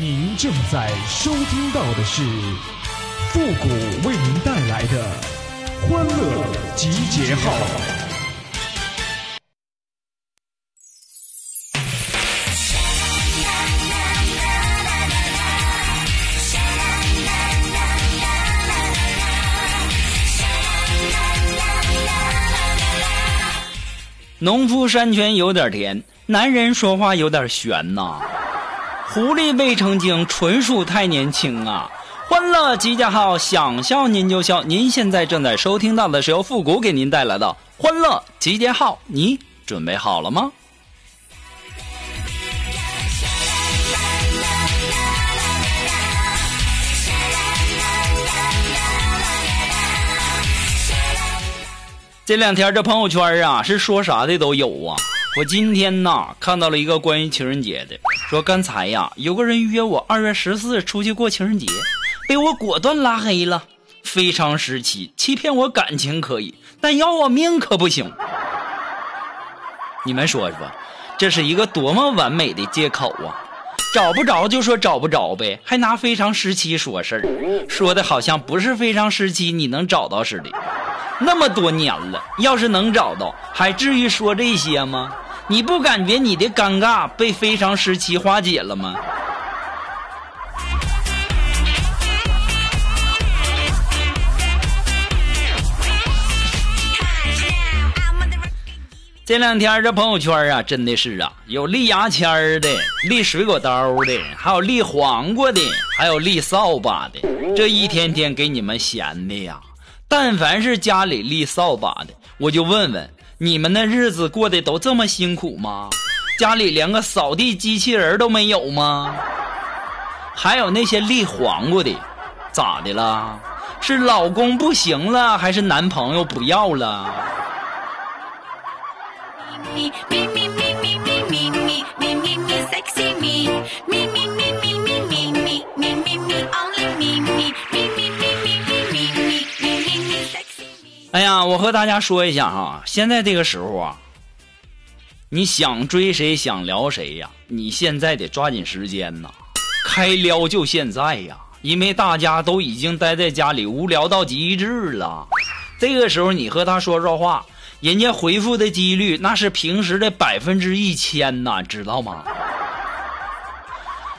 您正在收听到的是复古为您带来的欢乐集结号。农夫山泉有点甜，男人说话有点悬呐。狐狸未成精，纯属太年轻啊！欢乐集结号，想笑您就笑。您现在正在收听到的是由复古给您带来的欢乐集结号，你准备好了吗？这两天这朋友圈啊，是说啥的都有啊。我今天呐看到了一个关于情人节的，说刚才呀有个人约我二月十四出去过情人节，被我果断拉黑了。非常时期，欺骗我感情可以，但要我命可不行。你们说说，这是一个多么完美的借口啊！找不着就说找不着呗，还拿非常时期说事儿，说的好像不是非常时期你能找到似的。那么多年了，要是能找到，还至于说这些吗？你不感觉你的尴尬被非常时期化解了吗？这两天这朋友圈啊，真的是啊，有立牙签的，立水果刀的，还有立黄瓜的，还有立扫把的，这一天天给你们闲的呀。但凡是家里立扫把的，我就问问你们那日子过得都这么辛苦吗？家里连个扫地机器人都没有吗？还有那些立黄瓜的，咋的了？是老公不行了，还是男朋友不要了？哎呀，我和大家说一下哈，现在这个时候啊，你想追谁想聊谁呀，你现在得抓紧时间呐，开撩就现在呀，因为大家都已经待在家里无聊到极致了，这个时候你和他说说话，人家回复的几率那是平时的百分之一千呐，知道吗？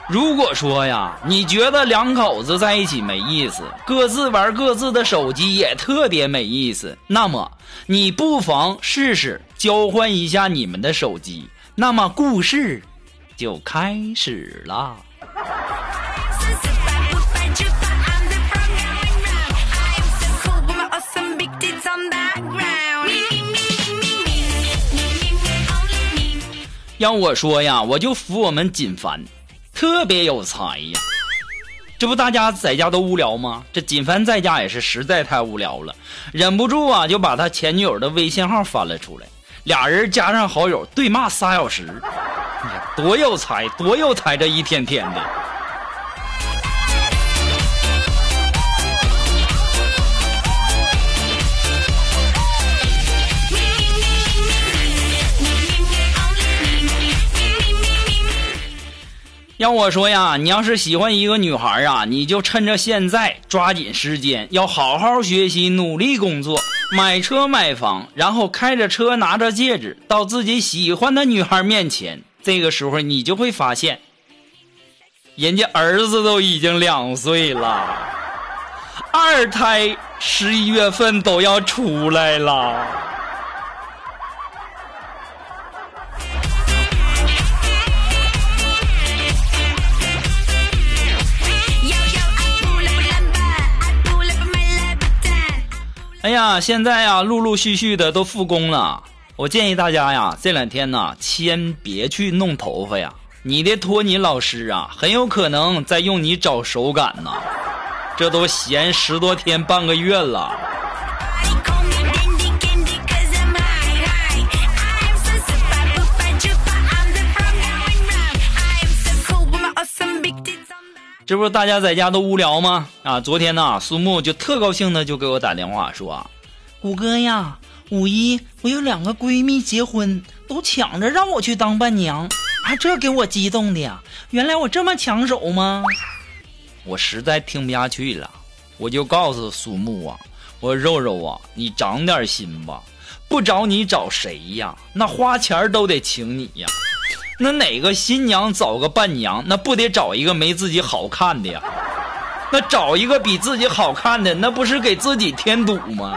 如果说呀，你觉得两口子在一起没意思，各自玩各自的手机也特别没意思，那么你不妨试试交换一下你们的手机，那么故事就开始了。要我说呀，我就服我们锦凡。特别有才呀！这不大家在家都无聊吗？这锦帆在家也是实在太无聊了，忍不住啊，就把他前女友的微信号翻了出来，俩人加上好友对骂仨小时，多有才，多有才！这一天天的。要我说呀，你要是喜欢一个女孩啊，你就趁着现在抓紧时间，要好好学习，努力工作，买车买房，然后开着车拿着戒指到自己喜欢的女孩面前。这个时候你就会发现，人家儿子都已经两岁了，二胎十一月份都要出来了。哎呀，现在呀，陆陆续续的都复工了。我建议大家呀，这两天呢，先别去弄头发呀。你的托尼老师啊，很有可能在用你找手感呢。这都闲十多天半个月了。这不是大家在家都无聊吗？啊，昨天呢，苏木就特高兴的就给我打电话说：“虎哥呀，五一我有两个闺蜜结婚，都抢着让我去当伴娘，啊，这给我激动的呀！原来我这么抢手吗？我实在听不下去了，我就告诉苏木啊，我肉肉啊，你长点心吧，不找你找谁呀？那花钱都得请你呀。那哪个新娘找个伴娘，那不得找一个没自己好看的呀？那找一个比自己好看的，那不是给自己添堵吗？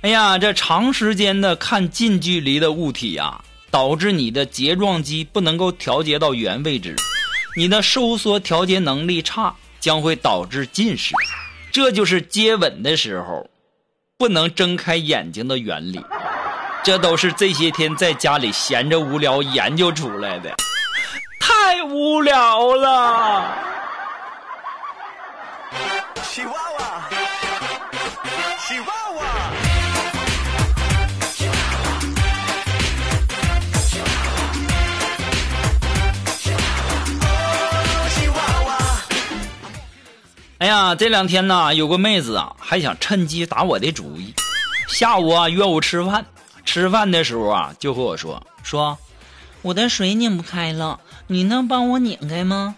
哎呀，这长时间的看近距离的物体呀，导致你的睫状肌不能够调节到原位置，你的收缩调节能力差，将会导致近视。这就是接吻的时候不能睁开眼睛的原理。这都是这些天在家里闲着无聊研究出来的，太无聊了。哎呀，这两天呢，有个妹子啊，还想趁机打我的主意。下午啊，约我吃饭，吃饭的时候啊，就和我说说，我的水拧不开了，你能帮我拧开吗？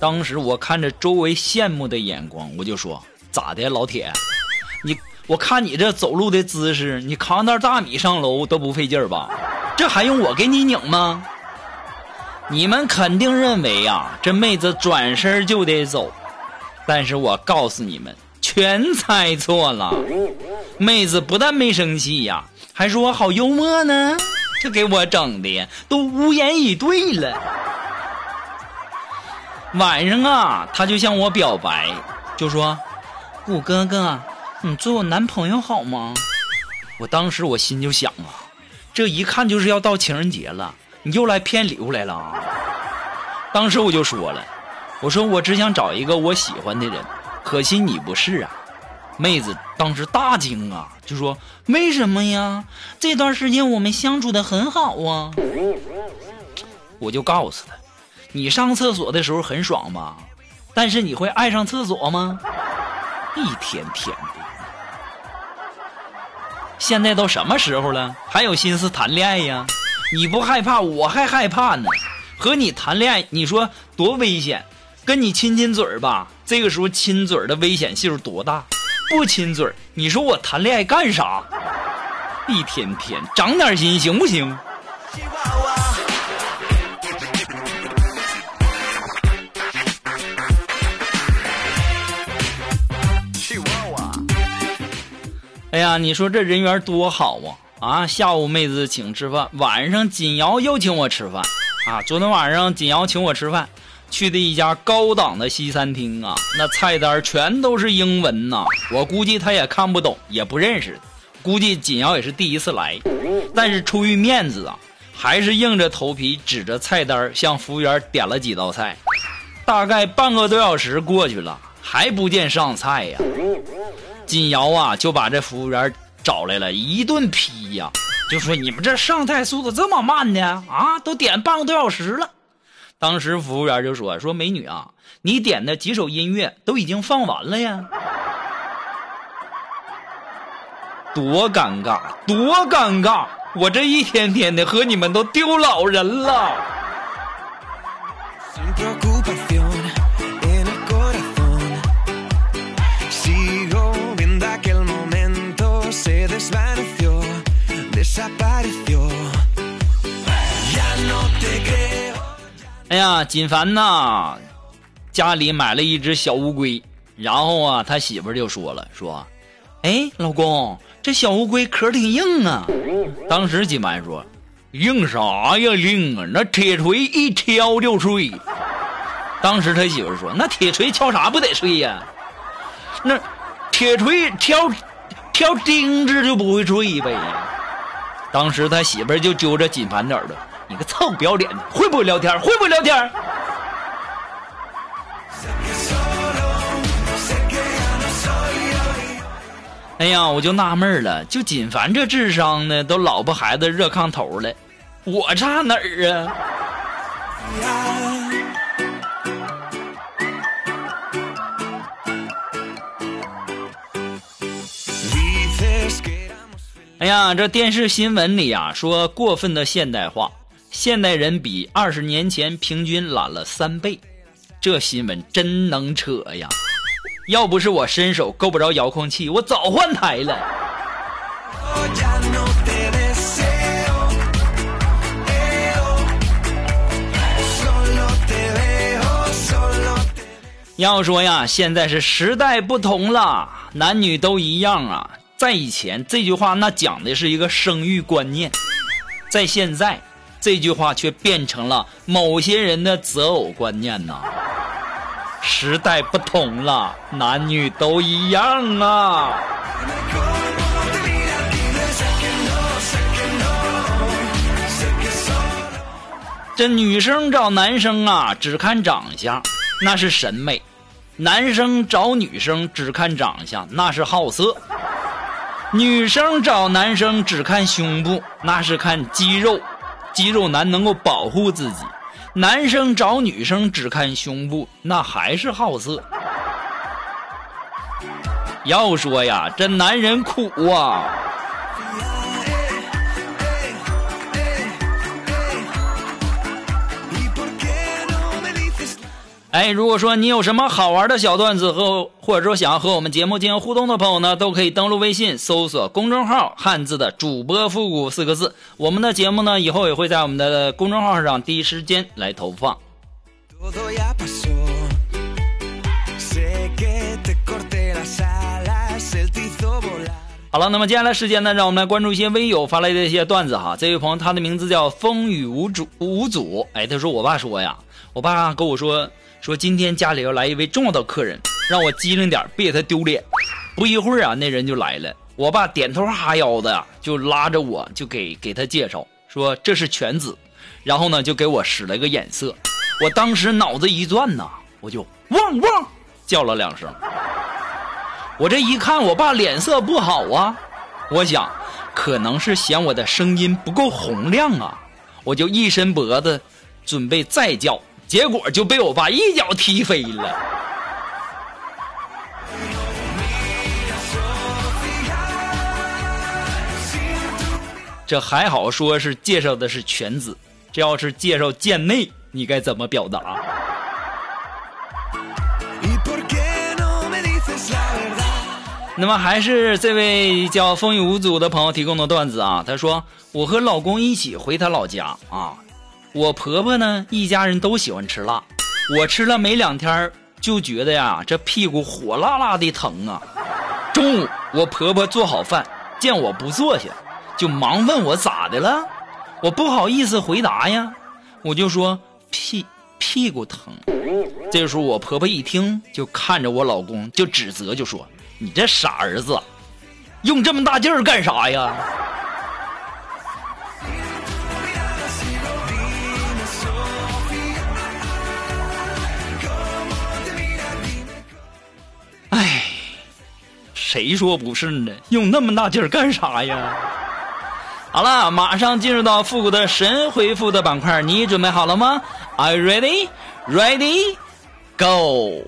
当时我看着周围羡慕的眼光，我就说咋的，老铁，你我看你这走路的姿势，你扛袋大米上楼都不费劲儿吧？这还用我给你拧吗？你们肯定认为呀，这妹子转身就得走。但是我告诉你们，全猜错了。妹子不但没生气呀，还说我好幽默呢，这给我整的都无言以对了。晚上啊，他就向我表白，就说：“谷哥哥，你做我男朋友好吗？”我当时我心就想啊，这一看就是要到情人节了，你又来骗礼物来了啊。当时我就说了。我说我只想找一个我喜欢的人，可惜你不是啊！妹子当时大惊啊，就说：“为什么呀？这段时间我们相处的很好啊！”我就告诉他：“你上厕所的时候很爽吧？但是你会爱上厕所吗？一天天的，现在都什么时候了，还有心思谈恋爱呀？你不害怕，我还害怕呢。和你谈恋爱，你说多危险！”跟你亲亲嘴儿吧，这个时候亲嘴儿的危险系数多大？不亲嘴儿，你说我谈恋爱干啥？一天天长点心行不行？哎呀，你说这人缘多好啊！啊，下午妹子请吃饭，晚上锦瑶又请我吃饭。啊，昨天晚上锦瑶请我吃饭。去的一家高档的西餐厅啊，那菜单全都是英文呐，我估计他也看不懂，也不认识。估计锦瑶也是第一次来，但是出于面子啊，还是硬着头皮指着菜单向服务员点了几道菜。大概半个多小时过去了，还不见上菜呀。锦瑶啊就把这服务员找来了一顿批呀，就说你们这上菜速度这么慢呢？啊，都点半个多小时了。当时服务员就说：“说美女啊，你点的几首音乐都已经放完了呀，多尴尬，多尴尬！我这一天天的和你们都丢老人了。”呀，锦凡呐，家里买了一只小乌龟，然后啊，他媳妇就说了，说，哎，老公，这小乌龟壳挺硬啊。当时锦凡说，硬啥呀，硬啊，那铁锤一敲就碎。当时他媳妇说，那铁锤敲啥不得碎呀？那铁锤敲，敲钉子就不会碎呗。当时他媳妇就揪着锦凡的耳朵。你个臭不要脸的，会不会聊天？会不会聊天？哎呀，我就纳闷了，就锦凡这智商呢，都老婆孩子热炕头了，我差哪儿啊？哎呀，这电视新闻里啊说过分的现代化，现代人比二十年前平均懒了三倍，这新闻真能扯呀！要不是我伸手够不着遥控器，我早换台了。要说呀，现在是时代不同了，男女都一样啊。在以前，这句话那讲的是一个生育观念；在现在，这句话却变成了某些人的择偶观念呐。时代不同了，男女都一样啊。这女生找男生啊，只看长相，那是审美；男生找女生只看长相，那是好色。女生找男生只看胸部，那是看肌肉，肌肉男能够保护自己；男生找女生只看胸部，那还是好色。要说呀，这男人苦啊。哎，如果说你有什么好玩的小段子和或者说想要和我们节目进行互动的朋友呢，都可以登录微信搜索公众号“汉字的主播复古”四个字。我们的节目呢，以后也会在我们的公众号上第一时间来投放。好了，那么接下来时间呢，让我们来关注一些微友发来的一些段子哈。这位朋友他的名字叫风雨无阻无阻，哎，他说我爸说呀，我爸跟我说。说今天家里要来一位重要的客人，让我机灵点，别给他丢脸。不一会儿啊，那人就来了。我爸点头哈腰的，就拉着我就给给他介绍，说这是犬子，然后呢就给我使了个眼色。我当时脑子一转呐，我就汪汪叫了两声。我这一看，我爸脸色不好啊，我想可能是嫌我的声音不够洪亮啊，我就一伸脖子准备再叫。结果就被我爸一脚踢飞了。这还好，说是介绍的是犬子，这要是介绍贱内，你该怎么表达？那么还是这位叫风雨无阻的朋友提供的段子啊，他说：“我和老公一起回他老家啊。”我婆婆呢，一家人都喜欢吃辣，我吃了没两天就觉得呀，这屁股火辣辣的疼啊。中午我婆婆做好饭，见我不坐下，就忙问我咋的了，我不好意思回答呀，我就说屁屁股疼。这时候我婆婆一听，就看着我老公，就指责，就说你这傻儿子，用这么大劲儿干啥呀？谁说不是呢？用那么大劲儿干啥呀？好了，马上进入到复古的神回复的板块，你准备好了吗？Are you ready? Ready? Go!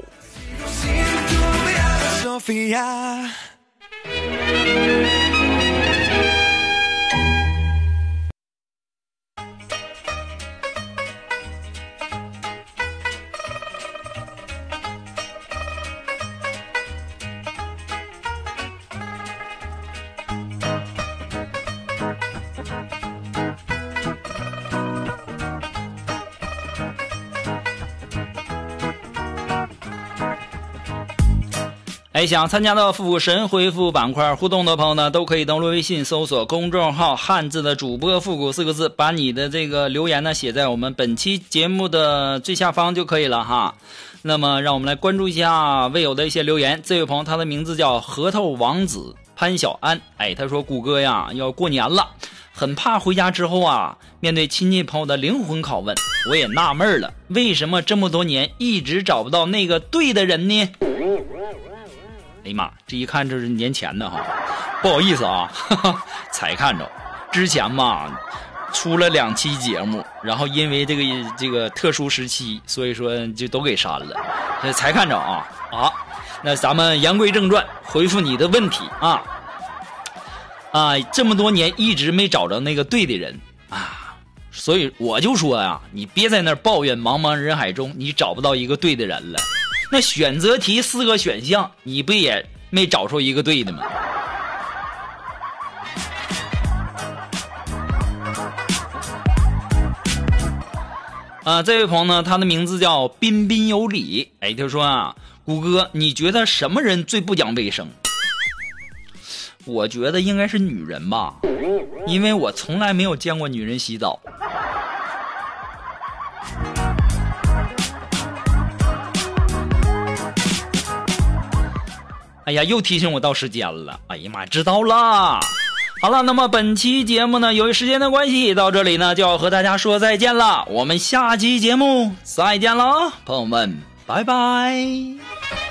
哎想参加到复古神回复板块互动的朋友呢，都可以登录微信搜索公众号“汉字的主播复古”四个字，把你的这个留言呢写在我们本期节目的最下方就可以了哈。那么，让我们来关注一下未有的一些留言。这位朋友他的名字叫核桃王子潘小安，哎，他说：“谷歌呀，要过年了，很怕回家之后啊，面对亲戚朋友的灵魂拷问，我也纳闷了，为什么这么多年一直找不到那个对的人呢？”哎呀妈，这一看这是年前的哈，不好意思啊，哈哈才看着。之前嘛，出了两期节目，然后因为这个这个特殊时期，所以说就都给删了，才看着啊啊！那咱们言归正传，回复你的问题啊啊！这么多年一直没找着那个对的人啊，所以我就说呀，你别在那抱怨茫茫人海中你找不到一个对的人了。那选择题四个选项，你不也没找出一个对的吗？啊，这位朋友呢，他的名字叫彬彬有礼。哎，他说啊，谷歌，你觉得什么人最不讲卫生？我觉得应该是女人吧，因为我从来没有见过女人洗澡。哎呀，又提醒我到时间了。哎呀妈，知道了。好了，那么本期节目呢，由于时间的关系，到这里呢就要和大家说再见了。我们下期节目再见了，朋友们，拜拜。